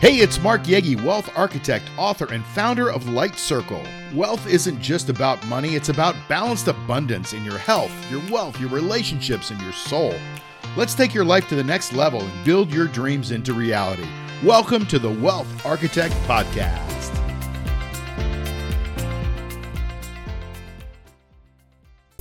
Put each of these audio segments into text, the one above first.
Hey, it's Mark Yegi, wealth architect, author, and founder of Light Circle. Wealth isn't just about money, it's about balanced abundance in your health, your wealth, your relationships, and your soul. Let's take your life to the next level and build your dreams into reality. Welcome to the Wealth Architect Podcast.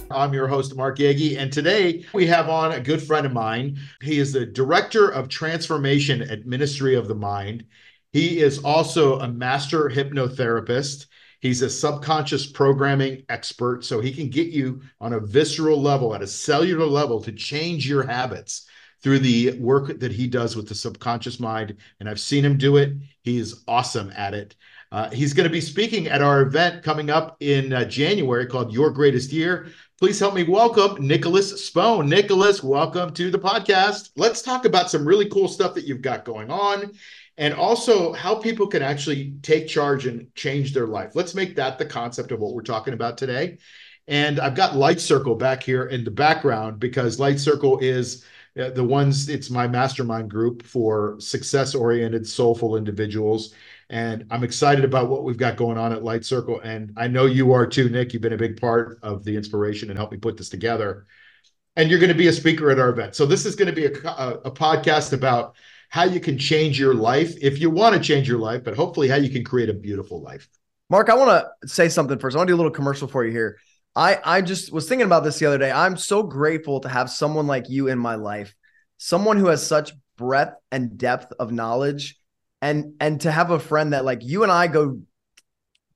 I'm your host, Mark Yegi, and today we have on a good friend of mine. He is the Director of Transformation at Ministry of the Mind. He is also a master hypnotherapist. He's a subconscious programming expert, so he can get you on a visceral level, at a cellular level, to change your habits through the work that he does with the subconscious mind. And I've seen him do it. He is awesome at it. Uh, he's going to be speaking at our event coming up in uh, January called Your Greatest Year. Please help me welcome Nicholas Spohn. Nicholas, welcome to the podcast. Let's talk about some really cool stuff that you've got going on and also how people can actually take charge and change their life. Let's make that the concept of what we're talking about today. And I've got Light Circle back here in the background because Light Circle is uh, the ones, it's my mastermind group for success oriented, soulful individuals and I'm excited about what we've got going on at Light Circle. And I know you are too, Nick. You've been a big part of the inspiration and helped me put this together. And you're going to be a speaker at our event. So this is going to be a, a, a podcast about how you can change your life if you want to change your life, but hopefully how you can create a beautiful life. Mark, I want to say something first. I want to do a little commercial for you here. I I just was thinking about this the other day. I'm so grateful to have someone like you in my life, someone who has such breadth and depth of knowledge and and to have a friend that like you and I go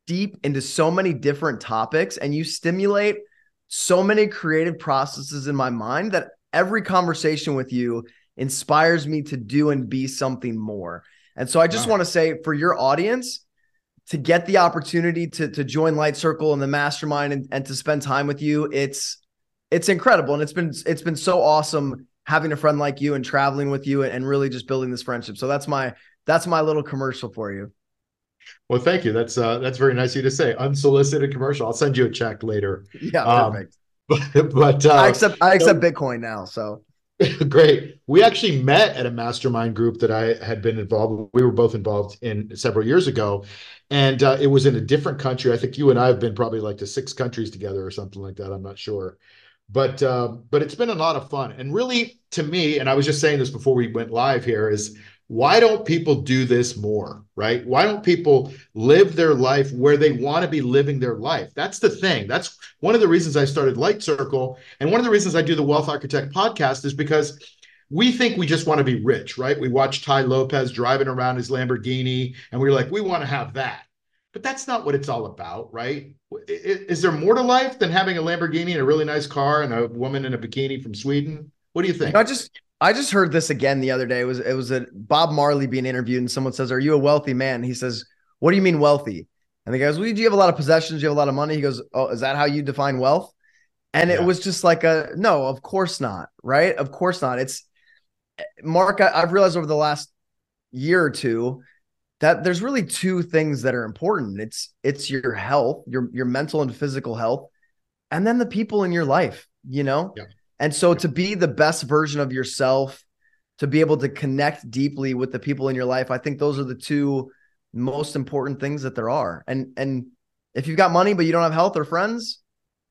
deep into so many different topics and you stimulate so many creative processes in my mind that every conversation with you inspires me to do and be something more. And so I just wow. want to say for your audience to get the opportunity to to join Light Circle and the mastermind and, and to spend time with you, it's it's incredible and it's been it's been so awesome having a friend like you and traveling with you and really just building this friendship. So that's my that's my little commercial for you. Well, thank you. That's uh, that's very nice of you to say. Unsolicited commercial. I'll send you a check later. Yeah, um, perfect. But, but uh, I accept I accept so, Bitcoin now. So great. We actually met at a mastermind group that I had been involved. We were both involved in several years ago, and uh, it was in a different country. I think you and I have been probably like to six countries together or something like that. I'm not sure, but uh, but it's been a lot of fun. And really, to me, and I was just saying this before we went live here, is why don't people do this more right? Why don't people live their life where they want to be living their life? That's the thing. That's one of the reasons i started light circle and one of the reasons i do the wealth architect podcast is because we think we just want to be rich right? We watch Tai Lopez driving around his lamborghini and we're like we want to have that. But that's not what it's all about right? Is there more to life than having a lamborghini and a really nice car and a woman in a bikini from sweden? What do you think? I just I just heard this again the other day. It was it was a Bob Marley being interviewed, and someone says, "Are you a wealthy man?" He says, "What do you mean wealthy?" And the guy goes, "Well, do you have a lot of possessions? Do you have a lot of money?" He goes, "Oh, is that how you define wealth?" And yeah. it was just like a no, of course not, right? Of course not. It's Mark. I, I've realized over the last year or two that there's really two things that are important. It's it's your health, your your mental and physical health, and then the people in your life. You know. Yeah and so to be the best version of yourself, to be able to connect deeply with the people in your life, I think those are the two most important things that there are. And and if you've got money but you don't have health or friends,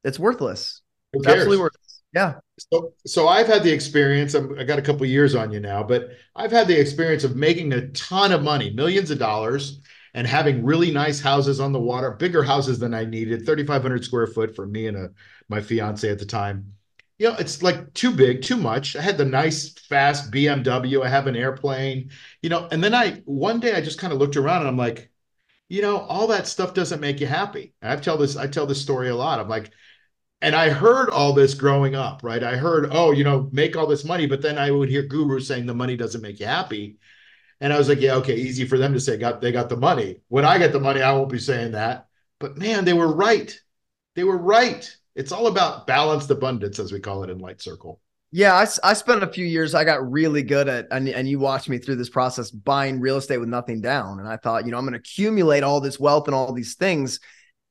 it's worthless. It's absolutely worthless. Yeah. So, so I've had the experience. I'm, I got a couple years on you now, but I've had the experience of making a ton of money, millions of dollars, and having really nice houses on the water, bigger houses than I needed, 3,500 square foot for me and a my fiance at the time you know, it's like too big, too much. I had the nice, fast BMW. I have an airplane, you know, and then I one day I just kind of looked around and I'm like, you know, all that stuff doesn't make you happy. And I tell this, I tell this story a lot. I'm like, and I heard all this growing up, right? I heard, oh, you know, make all this money, but then I would hear gurus saying the money doesn't make you happy. And I was like, yeah, okay, easy for them to say got they got the money. When I get the money, I won't be saying that. But man, they were right. They were right it's all about balanced abundance, as we call it in Light Circle. Yeah, I, I spent a few years. I got really good at, and, and you watched me through this process buying real estate with nothing down. And I thought, you know, I'm going to accumulate all this wealth and all these things.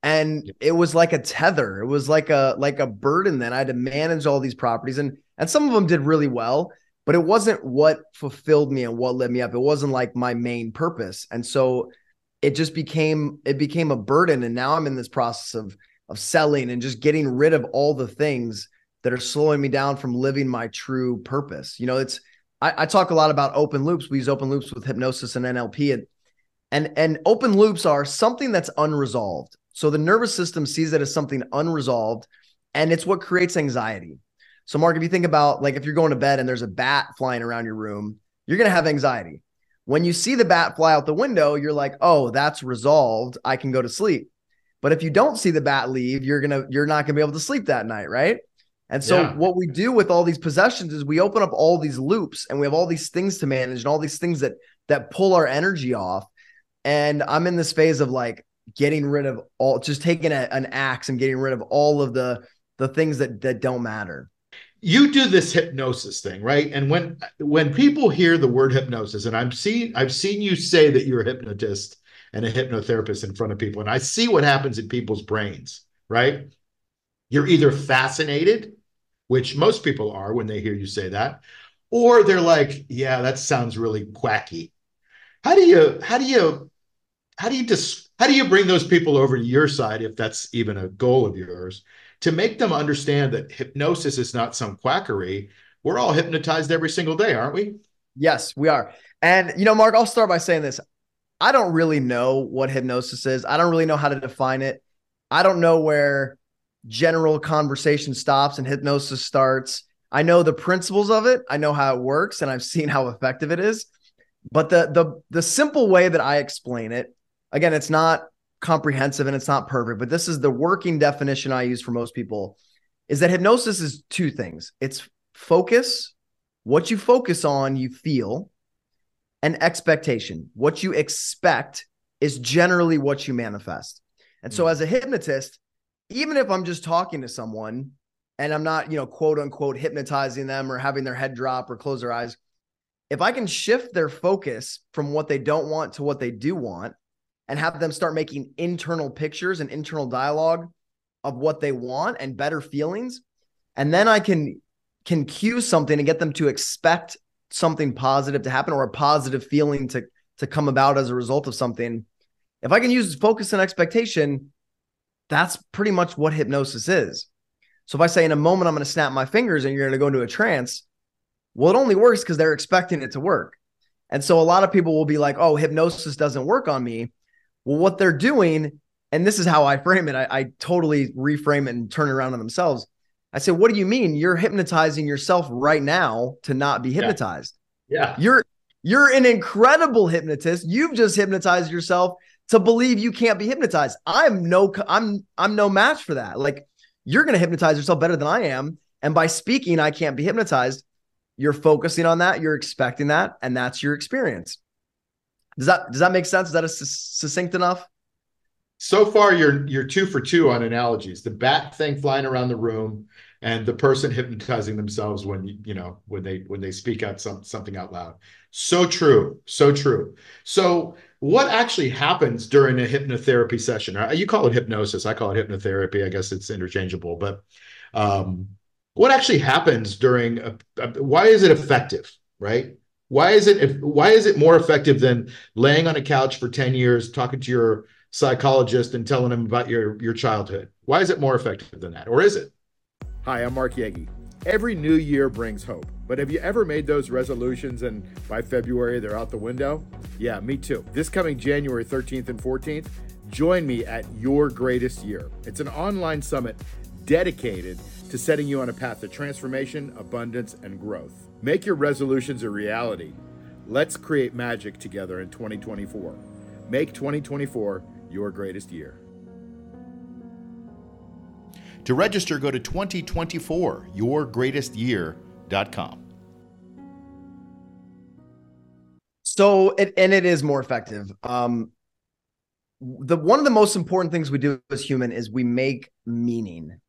And it was like a tether. It was like a like a burden. Then I had to manage all these properties, and and some of them did really well. but it wasn't what fulfilled me and what lit me up. It wasn't like my main purpose. And so it just became it became a burden and now I'm in this process of of selling and just getting rid of all the things that are slowing me down from living my true purpose. You know, it's I, I talk a lot about open loops. We use open loops with hypnosis and NLP and and and open loops are something that's unresolved. So the nervous system sees it as something unresolved and it's what creates anxiety. So, Mark, if you think about like if you're going to bed and there's a bat flying around your room, you're to have anxiety. When you see the bat fly out the window, you're like, oh, that's resolved. I can go to sleep. But if you don't see the bat leave, you're gonna you're not gonna be able to sleep that night, right? And so yeah. what we do with all these possessions is we open up all these loops and we have all these things to manage and all these things that that pull our energy off. And I'm in this phase of like getting rid of all just taking a, an axe and getting rid of all of the the things that that don't matter you do this hypnosis thing right and when when people hear the word hypnosis and i'm seen i've seen you say that you're a hypnotist and a hypnotherapist in front of people and i see what happens in people's brains right you're either fascinated which most people are when they hear you say that or they're like yeah that sounds really quacky how do you how do you how do you just how do you bring those people over to your side if that's even a goal of yours to make them understand that hypnosis is not some quackery. We're all hypnotized every single day, aren't we? Yes, we are. And, you know, Mark, I'll start by saying this. I don't really know what hypnosis is. I don't really know how to define it. I don't know where general conversation stops and hypnosis starts. I know the principles of it. I know how it works and I've seen how effective it is. But the the the simple way that I explain it, again, it's not comprehensive and it's not perfect, but this is the working definition I use for most people is that hypnosis is two things. It's focus, what you focus on, you feel, and expectation. What you expect is generally what you manifest. And so hmm. as a hypnotist, even if I'm just talking to someone and I'm not, you know, quote unquote hypnotizing them or having their head drop or close their eyes, if I can shift their focus from what they don't want to what they do want, and have them start making internal pictures and internal dialogue of what they want and better feelings and then i can can cue something and get them to expect something positive to happen or a positive feeling to to come about as a result of something if i can use focus and expectation that's pretty much what hypnosis is so if i say in a moment i'm going to snap my fingers and you're going to go into a trance well it only works because they're expecting it to work and so a lot of people will be like oh hypnosis doesn't work on me well, what they're doing, and this is how I frame it, I, I totally reframe it and turn it around on themselves. I said, what do you mean? You're hypnotizing yourself right now to not be hypnotized. Yeah. yeah. You're you're an incredible hypnotist. You've just hypnotized yourself to believe you can't be hypnotized. I'm no I'm I'm no match for that. Like you're going to hypnotize yourself better than I am and by speaking I can't be hypnotized. You're focusing on that, you're expecting that and that's your experience. Does that does that make sense? Is that a succinct enough? So far, you're you're two for two on analogies. The bat thing flying around the room, and the person hypnotizing themselves when you, know when they when they speak out some something out loud. So true, so true. So what actually happens during a hypnotherapy session? Uh, you call it hypnosis. I call it hypnotherapy. I guess it's interchangeable. But um, what actually happens during? A, a, why is it effective? Right? Why is it why is it more effective than laying on a couch for 10 years talking to your psychologist and telling them about your your childhood? Why is it more effective than that? Or is it? Hi, I'm Mark Yegi. Every new year brings hope. But have you ever made those resolutions and by February they're out the window? Yeah, me too. This coming January 13th and 14th, join me at Your Greatest Year. It's an online summit dedicated to setting you on a path to transformation, abundance, and growth. Make your resolutions a reality. Let's create magic together in 2024. Make 2024 your greatest year. To register, go to 2024yourgreatestyear.com. So, it, and it is more effective. Um, the one of the most important things we do as human is we make meaning.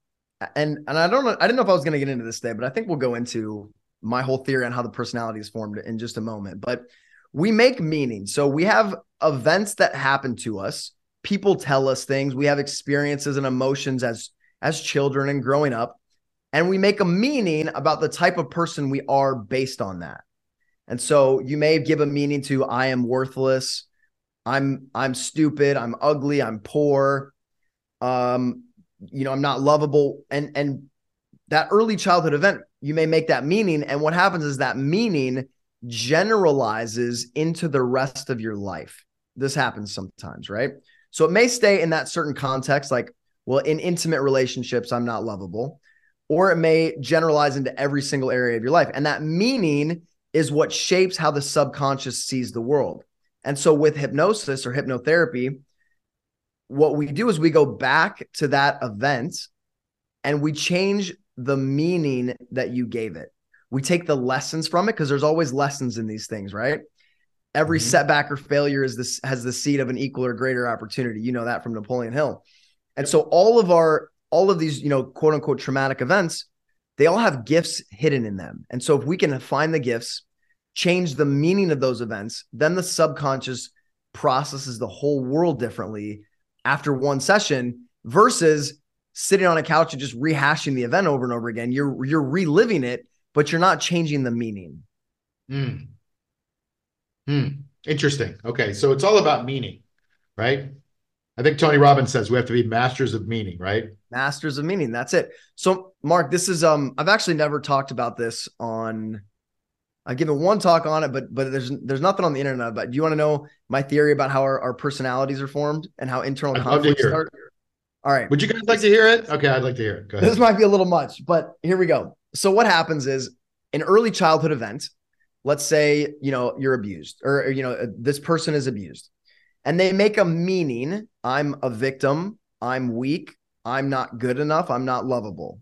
And and I don't know, I didn't know if I was going to get into this today, but I think we'll go into my whole theory on how the personality is formed in just a moment. But we make meaning. So we have events that happen to us. People tell us things. We have experiences and emotions as as children and growing up. and we make a meaning about the type of person we are based on that. And so you may give a meaning to I am worthless, I'm I'm stupid, I'm ugly, I'm poor, um, you know, I'm not lovable. And and that early childhood event, you may make that meaning. And what happens is that meaning generalizes into the rest of your life. This happens sometimes, right? So it may stay in that certain context, like, well, in intimate relationships, I'm not lovable, or it may generalize into every single area of your life. And that meaning is what shapes how the subconscious sees the world. And so with hypnosis or hypnotherapy, what we do is we go back to that event and we change the meaning that you gave it. We take the lessons from it because there's always lessons in these things, right? Every mm-hmm. setback or failure is this has the seed of an equal or greater opportunity. You know that from Napoleon Hill. And so all of our all of these, you know, quote unquote traumatic events, they all have gifts hidden in them. And so if we can find the gifts, change the meaning of those events, then the subconscious processes the whole world differently after one session versus sitting on a couch and just rehashing the event over and over again. You're you're reliving it, but you're not changing the meaning. Hmm. Hmm. Interesting. Okay, so it's all about meaning, right? I think Tony Robbins says we have to be masters of meaning, right? Masters of meaning. That's it. So, Mark, this is um I've actually never talked about this on I've given one talk on it, but but there's there's nothing on the internet. But do you want to know my theory about how our, our personalities are formed and how internal I'd conflicts start? All right. Would you guys like to hear it? Okay, I'd like to hear it. Go ahead. This might be a little much, but here we go. So what happens is an early childhood event. Let's say you know you're abused, or, or you know this person is abused, and they make a meaning. I'm a victim. I'm weak. I'm not good enough. I'm not lovable.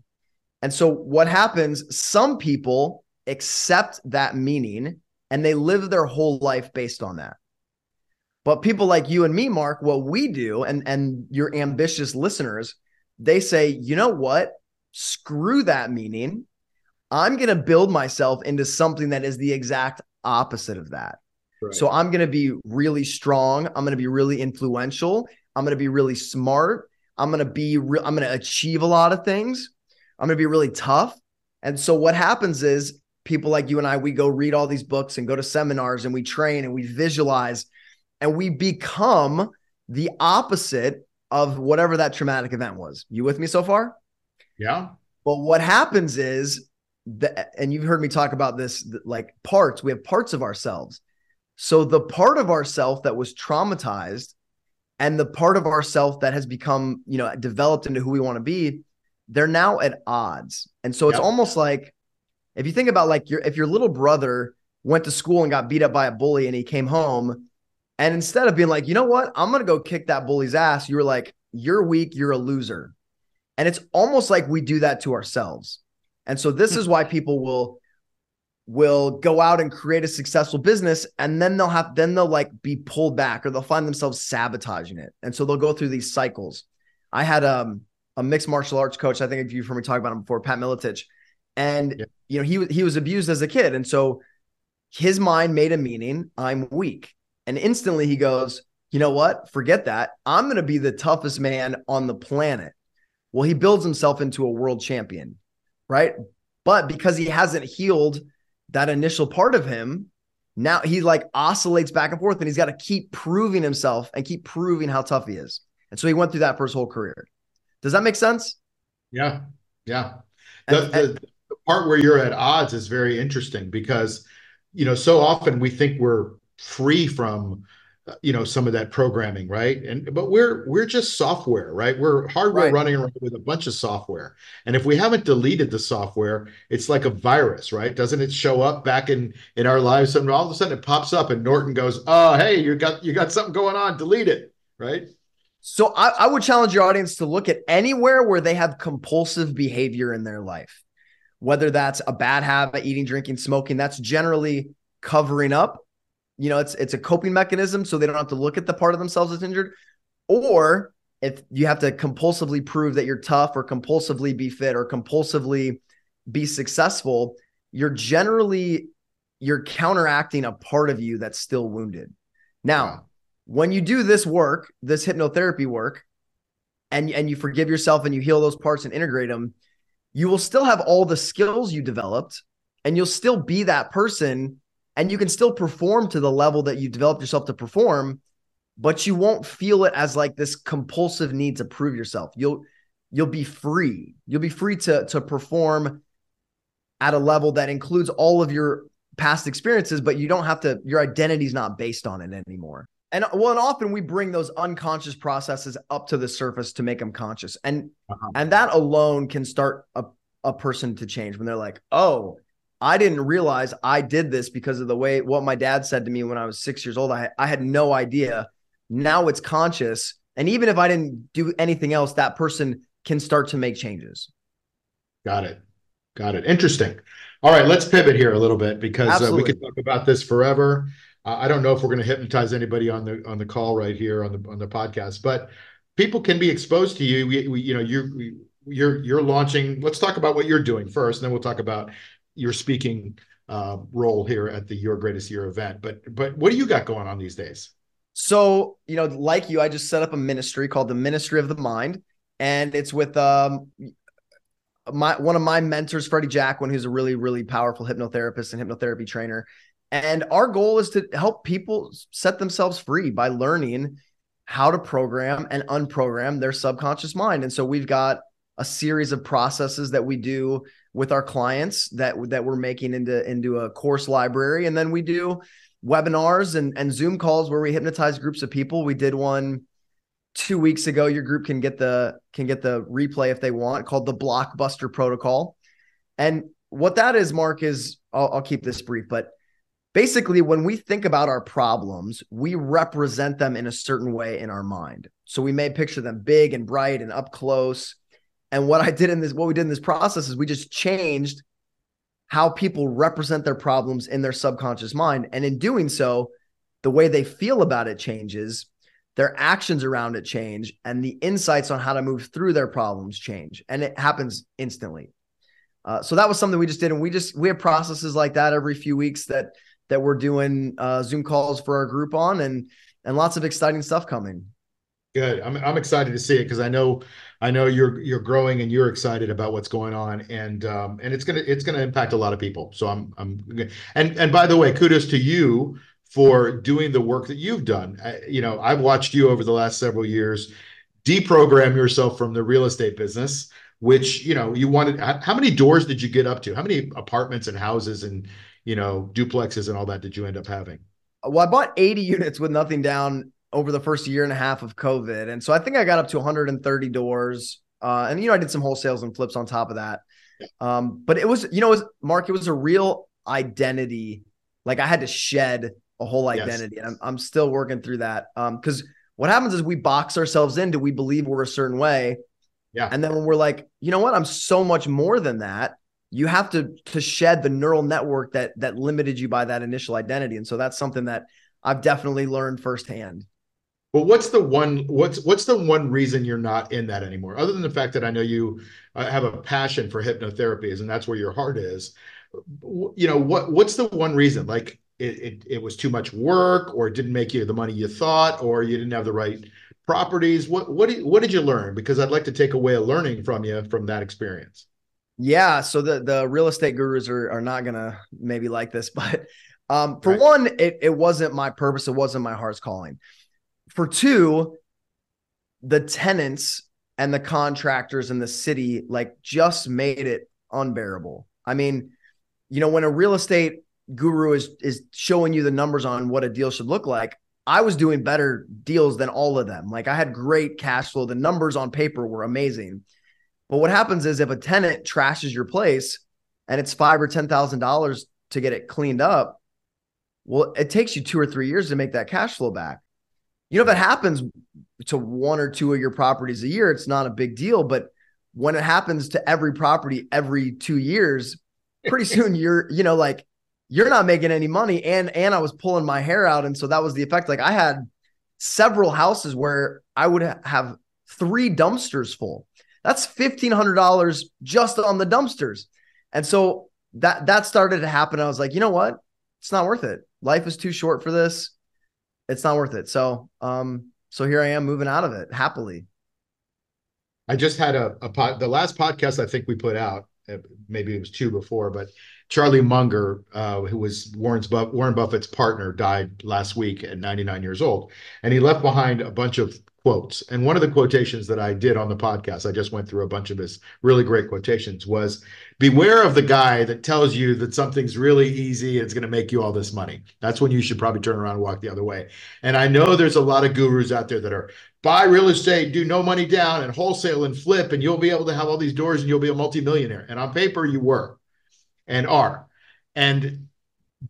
And so what happens? Some people accept that meaning and they live their whole life based on that. But people like you and me, Mark, what we do, and, and your ambitious listeners, they say, you know what? Screw that meaning. I'm going to build myself into something that is the exact opposite of that. Right. So I'm going to be really strong. I'm going to be really influential. I'm going to be really smart. I'm going to be re- I'm going to achieve a lot of things. I'm going to be really tough. And so what happens is people like you and I, we go read all these books and go to seminars and we train and we visualize and we become the opposite of whatever that traumatic event was. You with me so far? Yeah. But what happens is that, and you've heard me talk about this like parts, we have parts of ourselves. So the part of ourself that was traumatized and the part of ourself that has become, you know, developed into who we want to be, they're now at odds. And so it's yep. almost like if you think about like your if your little brother went to school and got beat up by a bully and he came home and instead of being like, you know what, I'm gonna go kick that bully's ass, you were like, you're weak, you're a loser. And it's almost like we do that to ourselves. And so this is why people will will go out and create a successful business and then they'll have then they'll like be pulled back or they'll find themselves sabotaging it. And so they'll go through these cycles. I had um a mixed martial arts coach, I think if you've heard me talk about him before, Pat Miletich. And yeah. you know, he he was abused as a kid. And so his mind made a meaning, I'm weak. And instantly he goes, you know what? Forget that. I'm going to be the toughest man on the planet. Well, he builds himself into a world champion, right? But because he hasn't healed that initial part of him, now he like oscillates back and forth and he's got to keep proving himself and keep proving how tough he is. And so he went through that for his whole career. Does that make sense? Yeah. Yeah. The, and, the, the part where you're at odds is very interesting because, you know, so often we think we're free from Uh, you know some of that programming right? And but we're we're just software right? We're hardware right. running around with a bunch of software. And if we haven't deleted the software it's like a virus right? Doesn't it show up back in in our lives and all of a sudden it pops up and norton goes oh hey you got you got something going on. Delete it right? So I, I would challenge your audience to look at anywhere where they have compulsive behavior in their life. Whether that's a bad habit eating drinking smoking that's generally covering up you know, it's it's a coping mechanism so they don't have to look at the part of themselves that's injured. Or if you have to compulsively prove that you're tough or compulsively be fit or compulsively be successful, you're generally you're counteracting a part of you that's still wounded. Now, when you do this work, this hypnotherapy work, and and you forgive yourself and you heal those parts and integrate them, you will still have all the skills you developed and you'll still be that person and you can still perform to the level that you developed yourself to perform but you won't feel it as like this compulsive need to prove yourself. You'll you'll be free. You'll be free to to perform at a level that includes all of your past experiences but you don't have to your identity's not based on it anymore. And well and often we bring those unconscious processes up to the surface to make them conscious. And uh-huh. and that alone can start a, a person to change when they're like oh I didn't realize I did this because of the way what my dad said to me when I was six years old. I, I had no idea. Now it's conscious. And even if I didn't do anything else, that person can start to make changes. Got it. Got it. Interesting. All right, let's pivot here a little bit because uh, we could talk about this forever. Uh, I don't know if we're going to hypnotize anybody on the on the call right here on the on the podcast, but people can be exposed to you. We, we you know you you're you're launching. Let's talk about what you're doing first, and then we'll talk about your speaking uh, role here at the Your Greatest Year event. But but what do you got going on these days? So you know, like you, I just set up a ministry called the Ministry of the Mind, and it's with um my one of my mentors, Freddy Jacquin, who's a really really powerful hypnotherapist and hypnotherapy trainer. And our goal is to help people set themselves free by learning how to program and unprogram their subconscious mind. And so we've got a series of processes that we do with our clients that that we're making into into a course library and then we do webinars and and Zoom calls where we hypnotize groups of people. We did one 2 weeks ago. Your group can get the can get the replay if they want called the blockbuster protocol. And what that is Mark is I'll, I'll keep this brief but basically when we think about our problems we represent them in a certain way in our mind so we may picture them big and bright and up close and what I did in this, what we did in this process is we just changed how people represent their problems in their subconscious mind. And in doing so, the way they feel about it changes, their actions around it change, and the insights on how to move through their problems change. And it happens instantly. Uh, so that was something we just did, and we just we have processes like that every few weeks that that we're doing uh, Zoom calls for our group on, and and lots of exciting stuff coming. Good. I'm I'm excited to see it because I know I know you're you're growing and you're excited about what's going on and um and it's gonna it's gonna impact a lot of people. So I'm I'm and and by the way, kudos to you for doing the work that you've done. I, you know, I've watched you over the last several years deprogram yourself from the real estate business, which you know you wanted. How many doors did you get up to? How many apartments and houses and you know duplexes and all that did you end up having? Well, I bought 80 units with nothing down over the first year and a half of COVID. And so I think I got up to 130 doors. Uh, and, you know, I did some wholesales and flips on top of that. Um, but it was, you know, it was, Mark, it was a real identity. Like I had to shed a whole identity. Yes. And I'm, I'm still working through that. Um, cause what happens is we box ourselves into, we believe we're a certain way. Yeah. And then when we're like, you know what, I'm so much more than that. You have to to shed the neural network that that limited you by that initial identity. And so that's something that I've definitely learned firsthand. Well, what's the one what's what's the one reason you're not in that anymore? Other than the fact that I know you uh, have a passion for hypnotherapies and that's where your heart is. You know what? What's the one reason? Like it, it, it was too much work, or it didn't make you the money you thought, or you didn't have the right properties. What what did, what did you learn? Because I'd like to take away a learning from you from that experience. Yeah, so the the real estate gurus are are not gonna maybe like this, but um, for right. one, it it wasn't my purpose. It wasn't my heart's calling for two, the tenants and the contractors in the city like just made it unbearable. I mean, you know, when a real estate guru is is showing you the numbers on what a deal should look like, I was doing better deals than all of them. Like I had great cash flow. The numbers on paper were amazing. But what happens is if a tenant trashes your place and it's five or ten thousand dollars to get it cleaned up, well, it takes you two or three years to make that cash flow back. You know, if it happens to one or two of your properties a year, it's not a big deal. But when it happens to every property every two years, pretty soon you're, you know, like you're not making any money. And and I was pulling my hair out. And so that was the effect. Like I had several houses where I would have three dumpsters full. That's fifteen hundred dollars just on the dumpsters. And so that that started to happen. I was like, you know what? It's not worth it. Life is too short for this it's not worth it. So, um, so here I am moving out of it happily. I just had a, a pod, the last podcast I think we put out, uh, maybe it was two before, but Charlie Munger, uh, who was Warren's Buff- Warren Buffett's partner, died last week at 99 years old, and he left behind a bunch of quotes. And one of the quotations that I did on the podcast, I just went through a bunch of his really great quotations, was beware of the guy that tells you that something's really easy and it's going to make you all this money. That's when you should probably turn around and walk the other way. And I know there's a lot of gurus out there that are buy real estate, do no money down and wholesale and flip, and you'll be able to have all these doors and you'll be a multimillionaire. And on paper, you were and are. And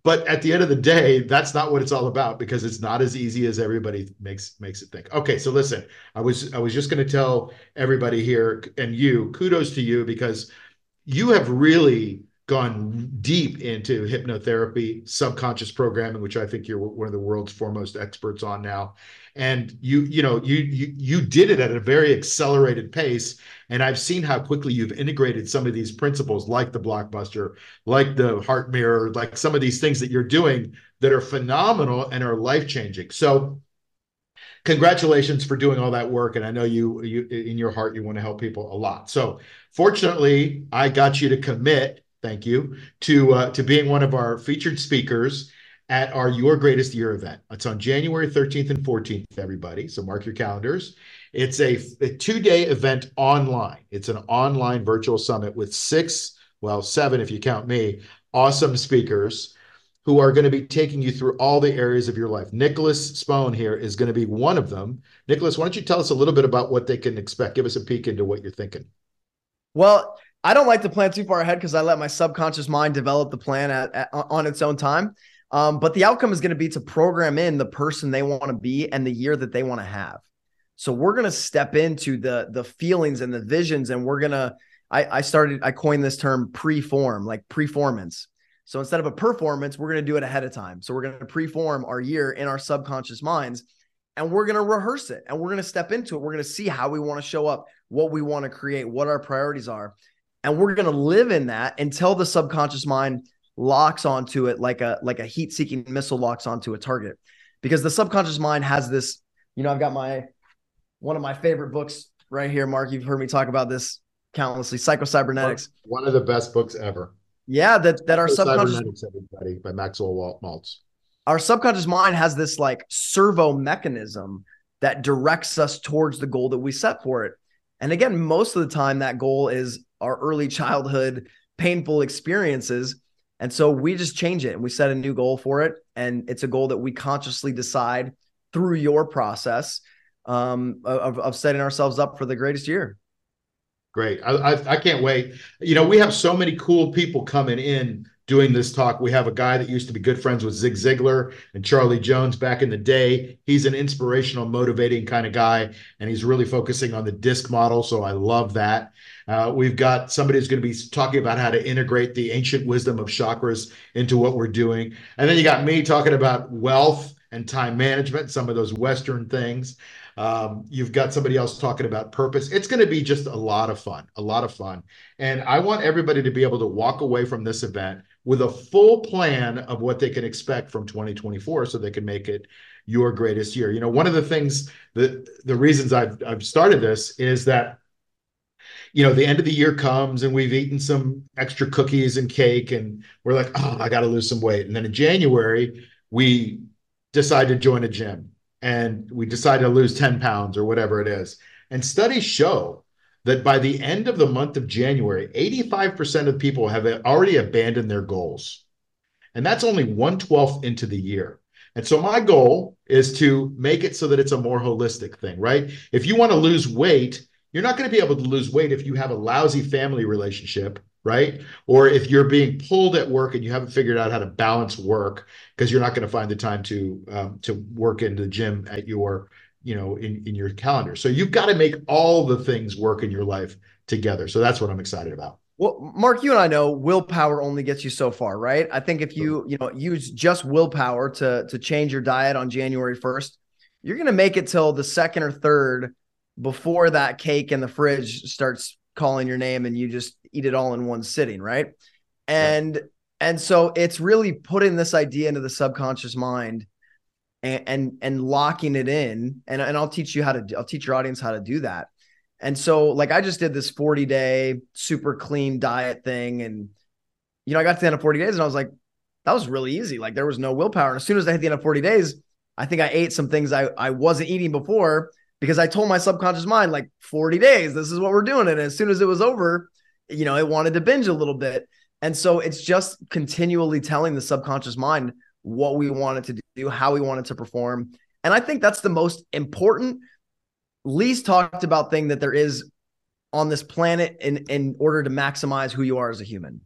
but at the end of the day that's not what it's all about because it's not as easy as everybody makes makes it think. Okay so listen i was i was just going to tell everybody here and you kudos to you because you have really gone deep into hypnotherapy subconscious programming which i think you're one of the world's foremost experts on now. And you you know you you you did it at a very accelerated pace. And i've seen how quickly you've integrated some of these principles like the blockbuster like the heart mirror like some of these things that you're doing that are phenomenal and are life changing so congratulations for doing all that work. And i know you you in your heart you want to help people a lot. So fortunately i got you to commit thank you to uh, to being one of our featured speakers at our Your Greatest Year event. It's on January 13th and 14th, everybody. So mark your calendars. It's a, a two day event online. It's an online virtual summit with six, well, seven if you count me, awesome speakers who are going to be taking you through all the areas of your life. Nicholas Spohn here is going to be one of them. Nicholas, why don't you tell us a little bit about what they can expect? Give us a peek into what you're thinking. Well, I don't like to plan too far ahead because I let my subconscious mind develop the plan at, at, on its own time. Um, but the outcome is going to be to program in the person they want to be and the year that they want to have. So we're going to step into the the feelings and the visions, and we're gonna. I, I started. I coined this term preform, like preformance. So instead of a performance, we're going to do it ahead of time. So we're going to preform our year in our subconscious minds, and we're going to rehearse it, and we're going to step into it. We're going to see how we want to show up, what we want to create, what our priorities are, and we're going to live in that until the subconscious mind locks onto it like a like a heat seeking missile locks onto a target. Because the subconscious mind has this you know i've got my one of my favorite books right here mark. You've heard me talk about this countlessly psychocybernetics. One of the best books ever. Yeah that that our subconscious everybody by maxwell maltz. Our subconscious mind has this like servo mechanism that directs us towards the goal that we set for it. And again most of the time that goal is our early childhood painful experiences and so we just change it and we set a new goal for it. And it's a goal that we consciously decide through your process um, of, of setting ourselves up for the greatest year. Great. I, I, I can't wait. You know, we have so many cool people coming in doing this talk. We have a guy that used to be good friends with Zig Ziglar and Charlie Jones back in the day. He's an inspirational, motivating kind of guy, and he's really focusing on the disc model. So I love that. Uh, we've got somebody who's going to be talking about how to integrate the ancient wisdom of chakras into what we're doing. And then you got me talking about wealth and time management, some of those Western things. Um, you've got somebody else talking about purpose. It's going to be just a lot of fun, a lot of fun. And I want everybody to be able to walk away from this event with a full plan of what they can expect from 2024 so they can make it your greatest year. You know, one of the things that the reasons I've, I've started this is that you know, the end of the year comes and we've eaten some extra cookies and cake and we're like, oh, I got to lose some weight. And then in January, we decide to join a gym and we decide to lose 10 pounds or whatever it is. And studies show that by the end of the month of January, 85% of people have already abandoned their goals. And that's only one twelfth into the year. And so my goal is to make it so that it's a more holistic thing, right? If you want to lose weight, you're not going to be able to lose weight if you have a lousy family relationship right? Or if you're being pulled at work and you haven't figured out how to balance work because you're not going to find the time to um, to work in the gym at your you know in in your calendar. So you've got to make all the things work in your life together. So that's what I'm excited about. Well, Mark, you and I know willpower only gets you so far, right? I think if you you know use just willpower to to change your diet on January 1st, you're going to make it till the second or third before that cake in the fridge starts calling your name and you just eat it all in one sitting, right? And right. and so it's really putting this idea into the subconscious mind and and, and locking it in. And, and I'll teach you how to I'll teach your audience how to do that. And so, like, I just did this 40 day super clean diet thing. And, you know, I got to the end of 40 days and I was like, that was really easy. Like, there was no willpower. And as soon as I hit the end of 40 days, I think I ate some things I, I wasn't eating before because I told my subconscious mind, like, 40 days, this is what we're doing. And as soon as it was over, you know, it wanted to binge a little bit. And so it's just continually telling the subconscious mind what we wanted to do, how we wanted to perform. And I think that's the most important least talked about thing that there is on this planet in in order to maximize who you are as a human.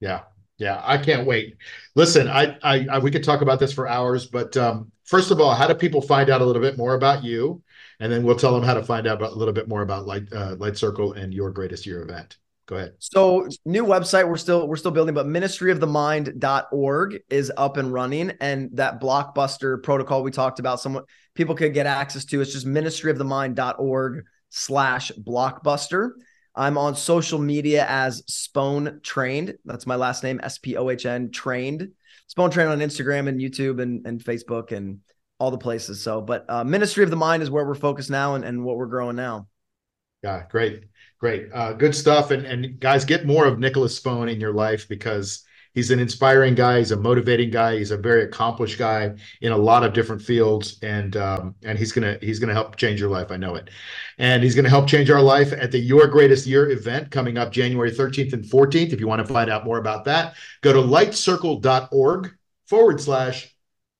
Yeah. Yeah, I can't wait. Listen, I, I, I we could talk about this for hours, but um, first of all, how do people find out a little bit more about you? And then we'll tell them how to find out about, a little bit more about Light uh, Light Circle and your greatest year event. Go ahead. So new website we're still we're still building, but ministryofthemind.org is up and running. And that blockbuster protocol we talked about, someone people could get access to. It's just ministryofthemind.org slash blockbuster. I'm on social media as Spohn Trained. That's my last name, S-P-O-H-N trained. Spohn Trained on Instagram and YouTube and, and Facebook and all the places. So, but uh, Ministry of the Mind is where we're focused now and, and what we're growing now. Yeah, great. Great. Uh, good stuff. And, and guys, get more of Nicholas Spohn in your life because he's an inspiring guy. He's a motivating guy. He's a very accomplished guy in a lot of different fields. And um, and he's gonna he's gonna help change your life. I know it. And he's gonna help change our life at the Your Greatest Year event coming up January 13th and 14th. If you want to find out more about that, go to lightcircle.org forward slash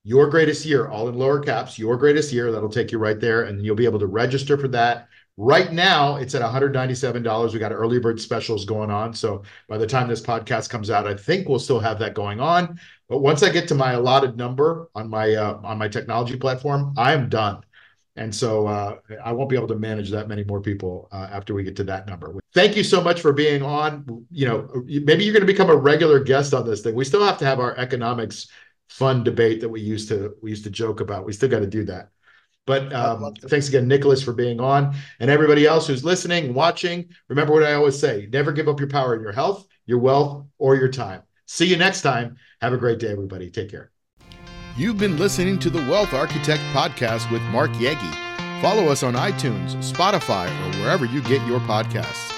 your greatest year, all in lower caps, your greatest year. That'll take you right there, and you'll be able to register for that Right now, it's at $197. We got early bird specials going on. So by the time this podcast comes out, I think we'll still have that going on. But once I get to my allotted number on my uh, on my technology platform, I am done. And so uh, I won't be able to manage that many more people uh, after we get to that number. Thank you so much for being on. You know, maybe you're going to become a regular guest on this thing. We still have to have our economics fun debate that we used to we used to joke about. We still got to do that. But um, thanks again, Nicholas, for being on. And everybody else who's listening, watching, remember what I always say never give up your power in your health, your wealth, or your time. See you next time. Have a great day, everybody. Take care. You've been listening to the Wealth Architect Podcast with Mark Yegi. Follow us on iTunes, Spotify, or wherever you get your podcasts.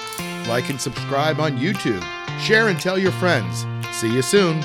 Like and subscribe on YouTube. Share and tell your friends. See you soon.